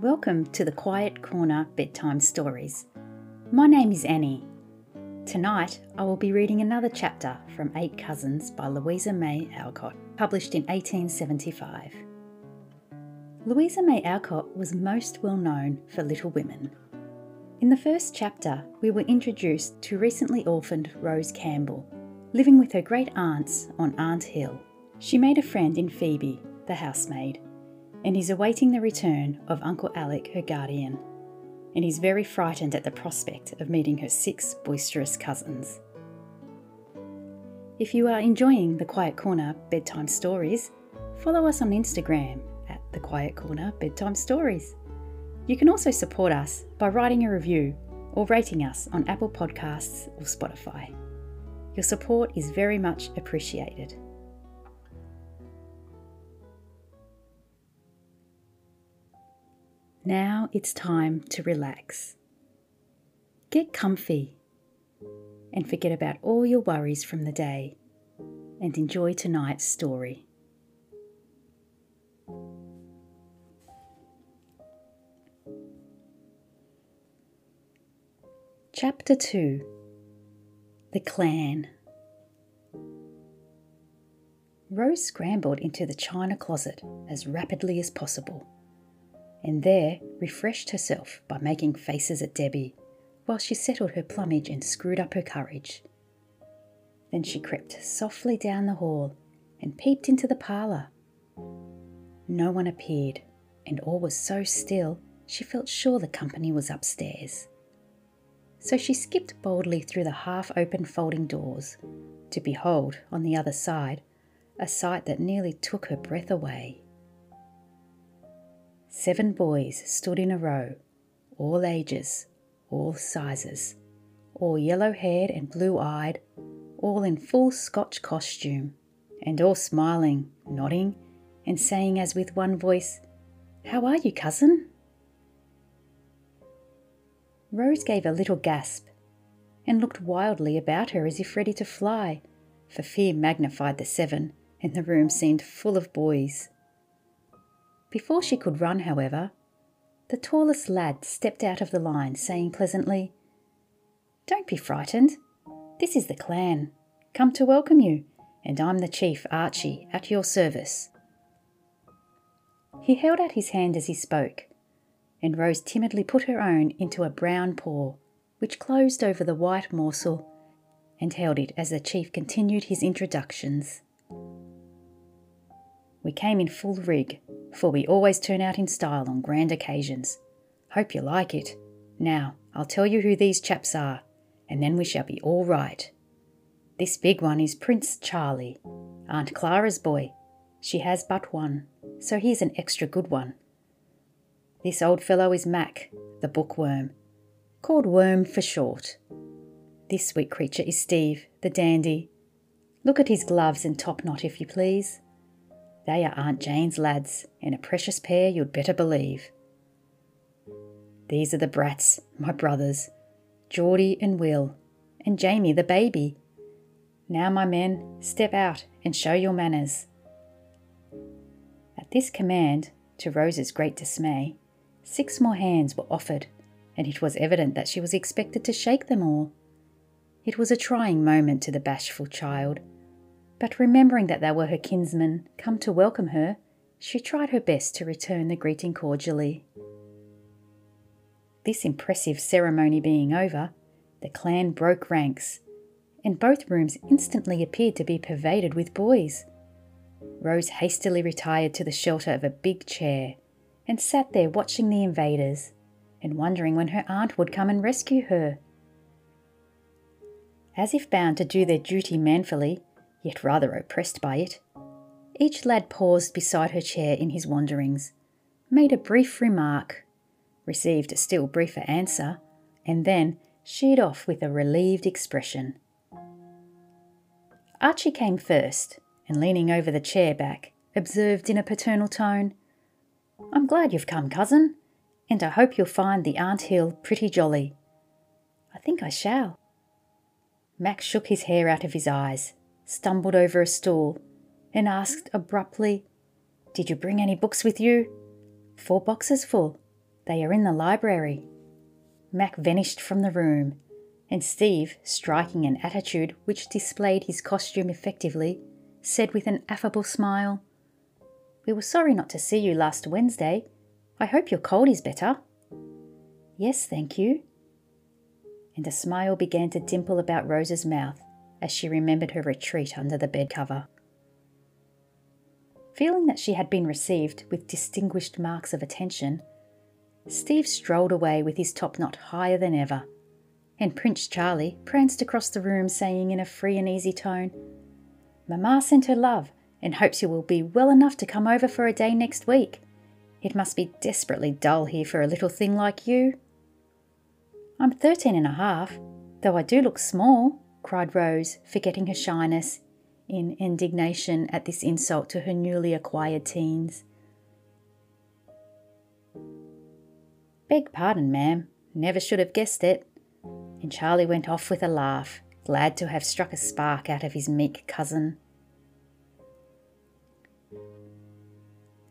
Welcome to the Quiet Corner Bedtime Stories. My name is Annie. Tonight I will be reading another chapter from Eight Cousins by Louisa May Alcott, published in 1875. Louisa May Alcott was most well known for Little Women. In the first chapter, we were introduced to recently orphaned Rose Campbell, living with her great aunts on Aunt Hill. She made a friend in Phoebe, the housemaid, and is awaiting the return of Uncle Alec, her guardian, and is very frightened at the prospect of meeting her six boisterous cousins. If you are enjoying the Quiet Corner bedtime stories, follow us on Instagram at the Quiet Corner Bedtime Stories. You can also support us by writing a review or rating us on Apple Podcasts or Spotify. Your support is very much appreciated. Now it's time to relax. Get comfy and forget about all your worries from the day and enjoy tonight's story. Chapter 2 The Clan Rose scrambled into the china closet as rapidly as possible and there refreshed herself by making faces at Debbie while she settled her plumage and screwed up her courage. Then she crept softly down the hall and peeped into the parlour. No one appeared, and all was so still she felt sure the company was upstairs. So she skipped boldly through the half open folding doors to behold, on the other side, a sight that nearly took her breath away. Seven boys stood in a row, all ages, all sizes, all yellow haired and blue eyed, all in full Scotch costume, and all smiling, nodding, and saying as with one voice, How are you, cousin? Rose gave a little gasp and looked wildly about her as if ready to fly, for fear magnified the seven, and the room seemed full of boys. Before she could run, however, the tallest lad stepped out of the line, saying pleasantly, Don't be frightened. This is the clan, come to welcome you, and I'm the chief, Archie, at your service. He held out his hand as he spoke, and Rose timidly put her own into a brown paw, which closed over the white morsel, and held it as the chief continued his introductions. We came in full rig, for we always turn out in style on grand occasions. Hope you like it. Now, I'll tell you who these chaps are, and then we shall be all right. This big one is Prince Charlie, Aunt Clara's boy. She has but one, so he's an extra good one. This old fellow is Mac, the bookworm, called Worm for short. This sweet creature is Steve, the dandy. Look at his gloves and top knot, if you please. They are Aunt Jane's lads, and a precious pair you'd better believe. These are the brats, my brothers, Geordie and Will, and Jamie the baby. Now, my men, step out and show your manners. At this command, to Rose's great dismay, six more hands were offered, and it was evident that she was expected to shake them all. It was a trying moment to the bashful child, but remembering that they were her kinsmen come to welcome her, she tried her best to return the greeting cordially. This impressive ceremony being over, the clan broke ranks, and both rooms instantly appeared to be pervaded with boys. Rose hastily retired to the shelter of a big chair and sat there watching the invaders and wondering when her aunt would come and rescue her. As if bound to do their duty manfully, yet rather oppressed by it. Each lad paused beside her chair in his wanderings, made a brief remark, received a still briefer answer, and then sheered off with a relieved expression. Archie came first, and leaning over the chair back, observed in a paternal tone, I'm glad you've come, cousin, and I hope you'll find the Aunt Hill pretty jolly. I think I shall. Mac shook his hair out of his eyes stumbled over a stool, and asked abruptly, Did you bring any books with you? Four boxes full. They are in the library. Mac vanished from the room, and Steve, striking an attitude which displayed his costume effectively, said with an affable smile, We were sorry not to see you last Wednesday. I hope your cold is better. Yes, thank you. And a smile began to dimple about Rose's mouth as she remembered her retreat under the bed cover. Feeling that she had been received with distinguished marks of attention, Steve strolled away with his top knot higher than ever, and Prince Charlie pranced across the room saying in a free and easy tone, Mamma sent her love and hopes you will be well enough to come over for a day next week. It must be desperately dull here for a little thing like you. I'm thirteen and a half, though I do look small, cried Rose, forgetting her shyness in indignation at this insult to her newly acquired teens. Beg pardon, ma'am. Never should have guessed it. And Charlie went off with a laugh, glad to have struck a spark out of his meek cousin.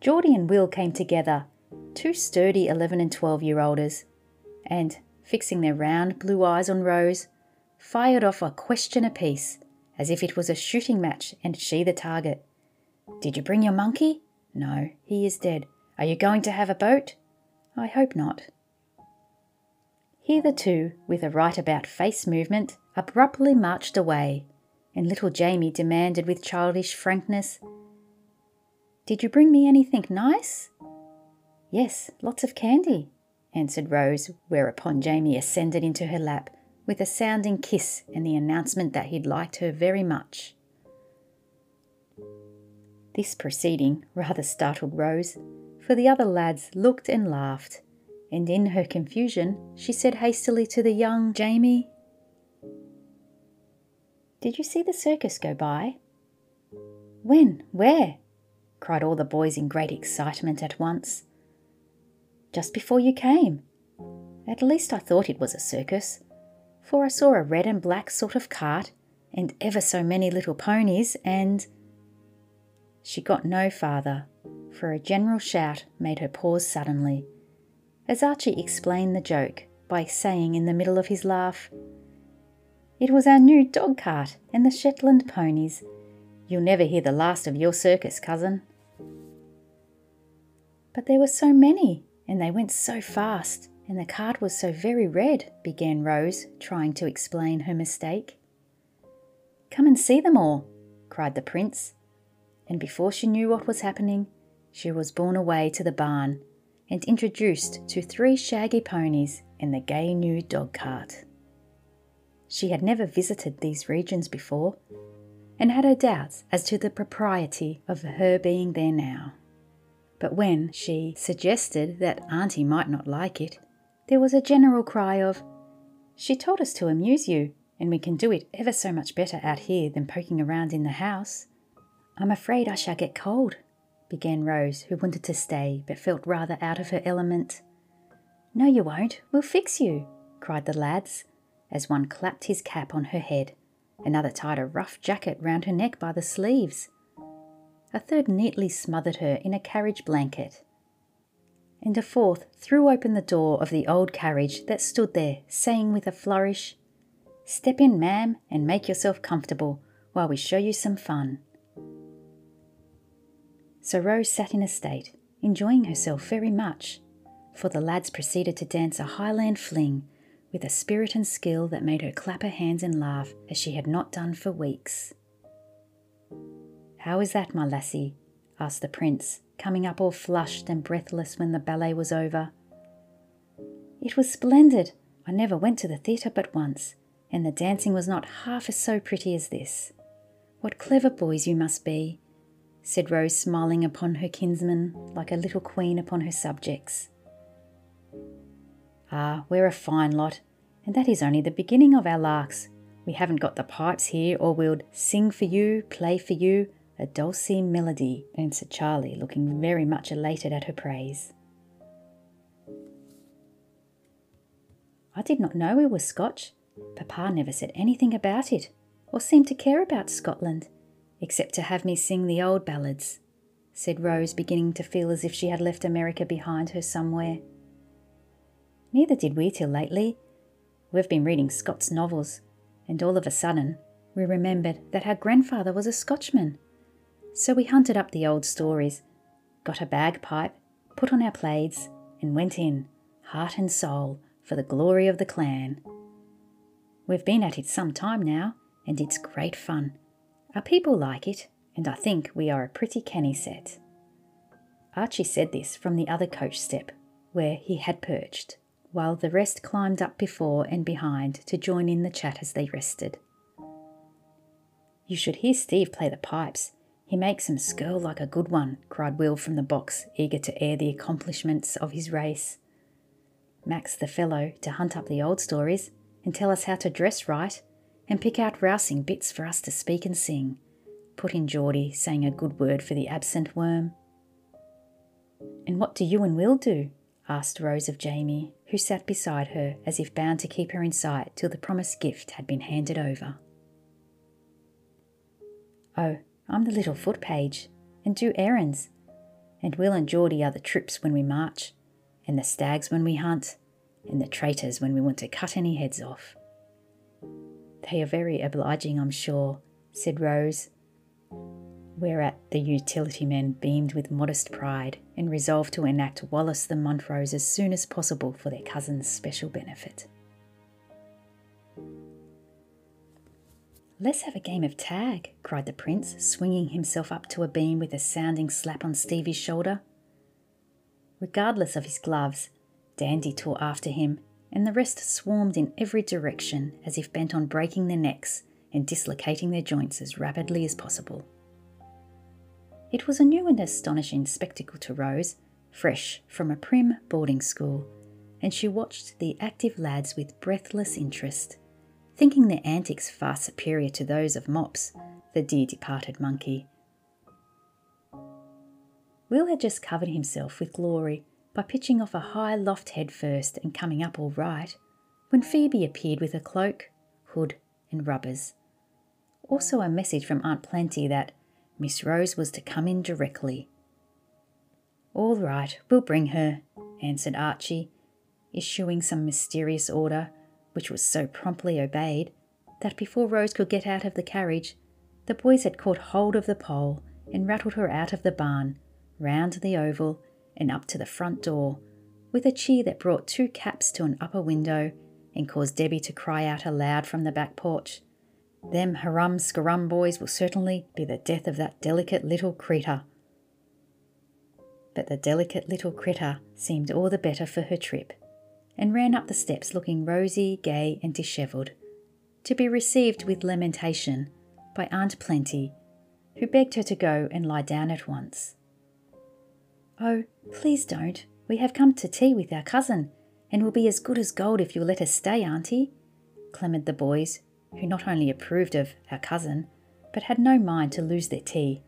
Geordie and Will came together, two sturdy 11 and 12 year olders, and, fixing their round blue eyes on Rose, fired off a question apiece, as if it was a shooting match and she the target. Did you bring your monkey? No, he is dead. Are you going to have a boat? I hope not. Here the two, with a right about face movement, abruptly marched away, and little Jamie demanded with childish frankness, Did you bring me anything nice? Yes, lots of candy, answered Rose, whereupon Jamie ascended into her lap with a sounding kiss and the announcement that he'd liked her very much. This proceeding rather startled Rose, for the other lads looked and laughed, and in her confusion she said hastily to the young Jamie, Did you see the circus go by? When? Where? cried all the boys in great excitement at once. Just before you came. At least I thought it was a circus, for I saw a red and black sort of cart, and ever so many little ponies, and. She got no farther, for a general shout made her pause suddenly, as Archie explained the joke by saying in the middle of his laugh, It was our new dog cart and the Shetland ponies. You'll never hear the last of your circus, cousin. But there were so many, and they went so fast, and the cart was so very red, began Rose, trying to explain her mistake. Come and see them all, cried the prince, and before she knew what was happening, she was borne away to the barn and introduced to three shaggy ponies in the gay new dog cart. She had never visited these regions before and had her doubts as to the propriety of her being there now. But when she suggested that Auntie might not like it, there was a general cry of, She told us to amuse you, and we can do it ever so much better out here than poking around in the house. I'm afraid I shall get cold, began Rose, who wanted to stay but felt rather out of her element. No, you won't. We'll fix you, cried the lads, as one clapped his cap on her head, another tied a rough jacket round her neck by the sleeves. A third neatly smothered her in a carriage blanket. And a fourth threw open the door of the old carriage that stood there, saying with a flourish, Step in, ma'am, and make yourself comfortable while we show you some fun. So Rose sat in a state, enjoying herself very much, for the lads proceeded to dance a Highland fling with a spirit and skill that made her clap her hands and laugh as she had not done for weeks. How is that, my lassie? Asked the prince, coming up all flushed and breathless when the ballet was over. It was splendid. I never went to the theatre but once, and the dancing was not half as so pretty as this. What clever boys you must be, said Rose, smiling upon her kinsman like a little queen upon her subjects. Ah, we're a fine lot, and that is only the beginning of our larks. We haven't got the pipes here, or we'll sing for you, play for you, a dulcie melody, answered Charlie, looking very much elated at her praise. I did not know we were Scotch. Papa never said anything about it, or seemed to care about Scotland except to have me sing the old ballads, said Rose, beginning to feel as if she had left America behind her somewhere. Neither did we till lately. We've been reading Scott's novels, and all of a sudden we remembered that our grandfather was a Scotchman. So we hunted up the old stories, got a bagpipe, put on our plaids, and went in, heart and soul, for the glory of the clan. We've been at it some time now, and it's great fun. Our people like it, and I think we are a pretty canny set. Archie said this from the other coach step, where he had perched, while the rest climbed up before and behind to join in the chat as they rested. You should hear Steve play the pipes. He makes them skirl like a good one, cried Will from the box, eager to air the accomplishments of his race. Mac's the fellow to hunt up the old stories and tell us how to dress right and pick out rousing bits for us to speak and sing, put in Geordie, saying a good word for the absent worm. And what do you and Will do? asked Rose of Jamie, who sat beside her as if bound to keep her in sight till the promised gift had been handed over. Oh, I'm the little foot page, and do errands. And Will and Geordie are the troops when we march, and the stags when we hunt, and the traitors when we want to cut any heads off. They are very obliging, I'm sure, said Rose. Whereat the utility men beamed with modest pride and resolved to enact Wallace the Montrose as soon as possible for their cousin's special benefit. Let's have a game of tag, cried the prince, swinging himself up to a beam with a sounding slap on Stevie's shoulder. Regardless of his gloves, Dandy tore after him, and the rest swarmed in every direction as if bent on breaking their necks and dislocating their joints as rapidly as possible. It was a new and astonishing spectacle to Rose, fresh from a prim boarding school, and she watched the active lads with breathless interest thinking their antics far superior to those of Mops, the dear departed monkey. Will had just covered himself with glory by pitching off a high loft head first and coming up all right, when Phoebe appeared with a cloak, hood, and rubbers. Also, a message from Aunt Plenty that Miss Rose was to come in directly. All right, we'll bring her, answered Archie, issuing some mysterious order which was so promptly obeyed that before Rose could get out of the carriage, the boys had caught hold of the pole and rattled her out of the barn, round the oval, and up to the front door, with a cheer that brought two caps to an upper window and caused Debbie to cry out aloud from the back porch. Them harum scarum boys will certainly be the death of that delicate little critter. But the delicate little critter seemed all the better for her trip, and ran up the steps looking rosy, gay, and dishevelled, to be received with lamentation by Aunt Plenty, who begged her to go and lie down at once. Oh, please don't. We have come to tea with our cousin, and will be as good as gold if you'll let us stay, Auntie, clamoured the boys, who not only approved of our cousin, but had no mind to lose their tea,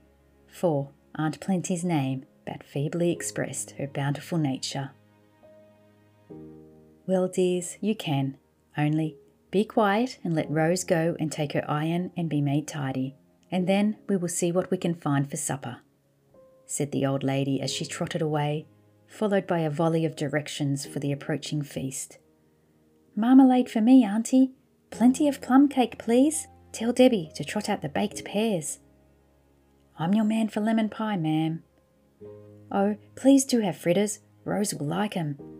for Aunt Plenty's name but feebly expressed her bountiful nature. Well, dears, you can. Only be quiet and let Rose go and take her iron and be made tidy, and then we will see what we can find for supper, said the old lady as she trotted away, followed by a volley of directions for the approaching feast. Marmalade for me, Auntie. Plenty of plum cake, please. Tell Debbie to trot out the baked pears. I'm your man for lemon pie, ma'am. Oh, please do have fritters. Rose will like 'em.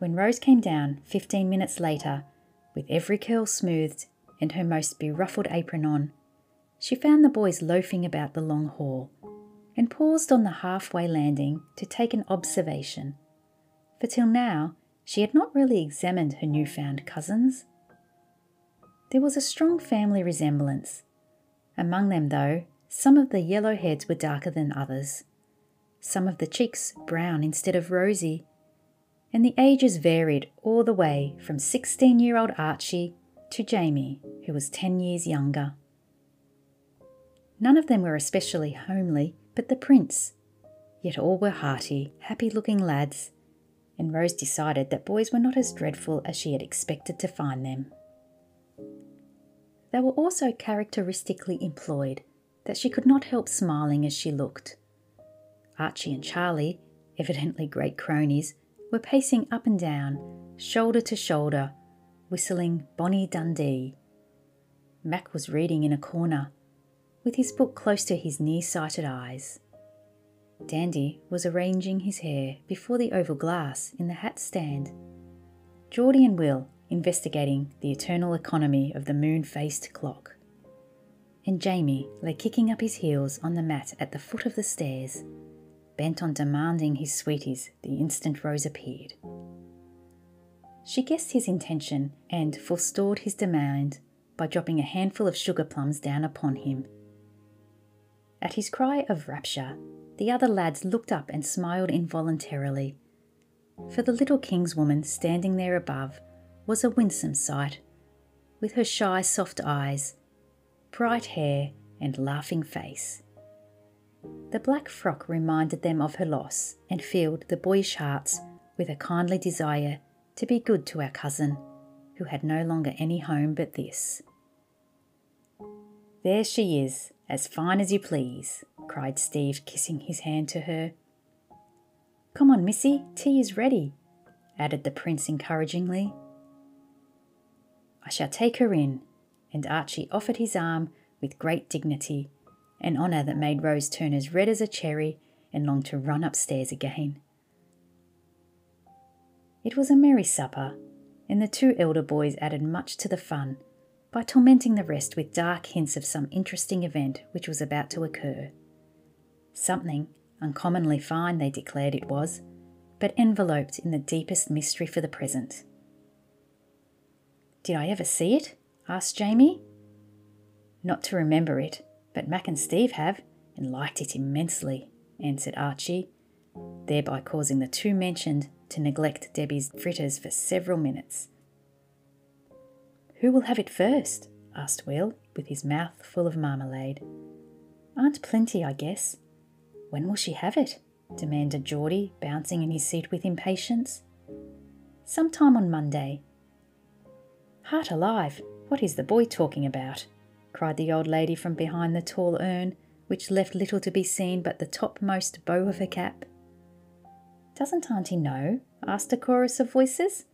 When Rose came down, fifteen minutes later, with every curl smoothed and her most beruffled apron on, she found the boys loafing about the long hall and paused on the halfway landing to take an observation, for till now she had not really examined her newfound cousins. There was a strong family resemblance. Among them, though, some of the yellow heads were darker than others, some of the cheeks brown instead of rosy, and the ages varied all the way from 16 year old Archie to Jamie, who was 10 years younger. None of them were especially homely, but the prince. Yet all were hearty, happy looking lads, and Rose decided that boys were not as dreadful as she had expected to find them. They were also characteristically employed, that she could not help smiling as she looked. Archie and Charlie, evidently great cronies, were pacing up and down, shoulder to shoulder, whistling Bonnie Dundee. Mac was reading in a corner, with his book close to his near sighted eyes. Dandy was arranging his hair before the oval glass in the hat stand. Geordie and Will investigating the eternal economy of the moon faced clock. And Jamie lay kicking up his heels on the mat at the foot of the stairs, bent on demanding his sweeties the instant Rose appeared. She guessed his intention and forestalled his demand by dropping a handful of sugar plums down upon him. At his cry of rapture, the other lads looked up and smiled involuntarily, for the little kingswoman standing there above was a winsome sight, with her shy, soft eyes, bright hair, and laughing face. The black frock reminded them of her loss and filled the boyish hearts with a kindly desire to be good to our cousin, who had no longer any home but this. There she is, as fine as you please, cried Steve, kissing his hand to her. Come on, Missy, tea is ready, added the prince encouragingly. I shall take her in, and Archie offered his arm with great dignity, an honour that made Rose turn as red as a cherry and long to run upstairs again. It was a merry supper, and the two elder boys added much to the fun by tormenting the rest with dark hints of some interesting event which was about to occur. Something uncommonly fine, they declared it was, but enveloped in the deepest mystery for the present. Did I ever see it? asked Jamie. Not to remember it, but Mac and Steve have, and liked it immensely, answered Archie, thereby causing the two mentioned to neglect Debbie's fritters for several minutes. Who will have it first? asked Will, with his mouth full of marmalade. Aunt Plenty, I guess. When will she have it? demanded Geordie, bouncing in his seat with impatience. Sometime on Monday, Heart alive, what is the boy talking about? Cried the old lady from behind the tall urn, which left little to be seen but the topmost bow of her cap. Doesn't Auntie know? asked a chorus of voices.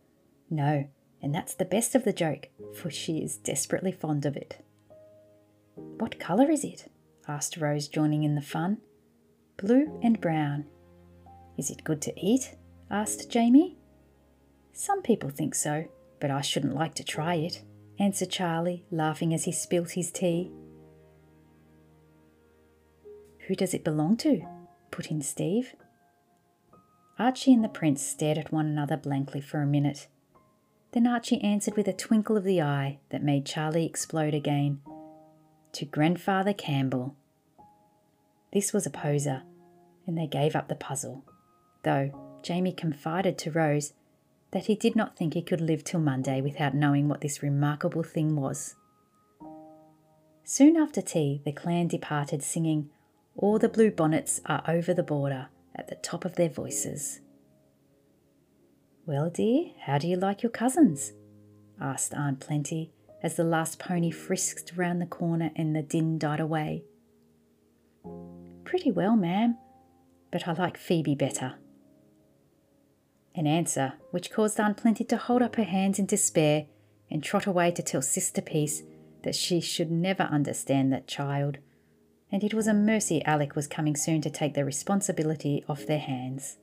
No, and that's the best of the joke, for she is desperately fond of it. What colour is it? asked Rose, joining in the fun. Blue and brown. Is it good to eat? asked Jamie. Some people think so, but I shouldn't like to try it, answered Charlie, laughing as he spilt his tea. Who does it belong to? put in Steve. Archie and the prince stared at one another blankly for a minute. Then Archie answered with a twinkle of the eye that made Charlie explode again. To Grandfather Campbell. This was a poser, and they gave up the puzzle, though Jamie confided to Rose that he did not think he could live till Monday without knowing what this remarkable thing was. Soon after tea, the clan departed singing, All the blue bonnets are over the border, at the top of their voices. Well, dear, how do you like your cousins? asked Aunt Plenty as the last pony frisked round the corner and the din died away. Pretty well, ma'am, but I like Phoebe better, an answer which caused Aunt Plenty to hold up her hands in despair and trot away to tell Sister Peace that she should never understand that child, and it was a mercy Alec was coming soon to take the responsibility off their hands.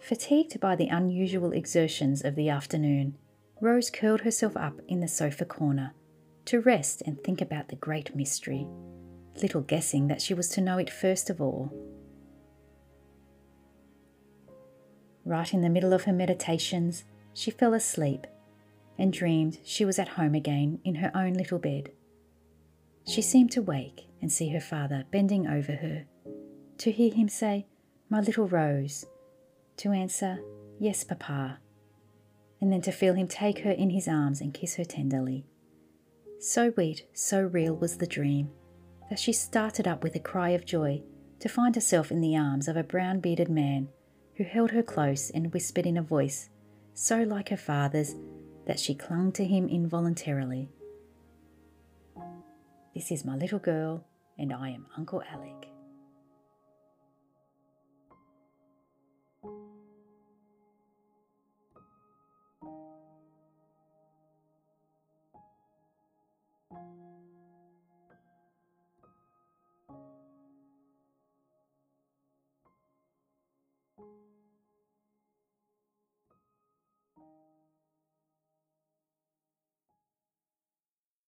Fatigued by the unusual exertions of the afternoon, Rose curled herself up in the sofa corner to rest and think about the great mystery, little guessing that she was to know it first of all. Right in the middle of her meditations, she fell asleep and dreamed she was at home again in her own little bed. She seemed to wake and see her father bending over her, to hear him say, My little Rose, to answer, Yes, Papa, and then to feel him take her in his arms and kiss her tenderly. So sweet, so real was the dream, that she started up with a cry of joy to find herself in the arms of a brown bearded man who held her close and whispered in a voice so like her father's that she clung to him involuntarily. This is my little girl, and I am Uncle Alec.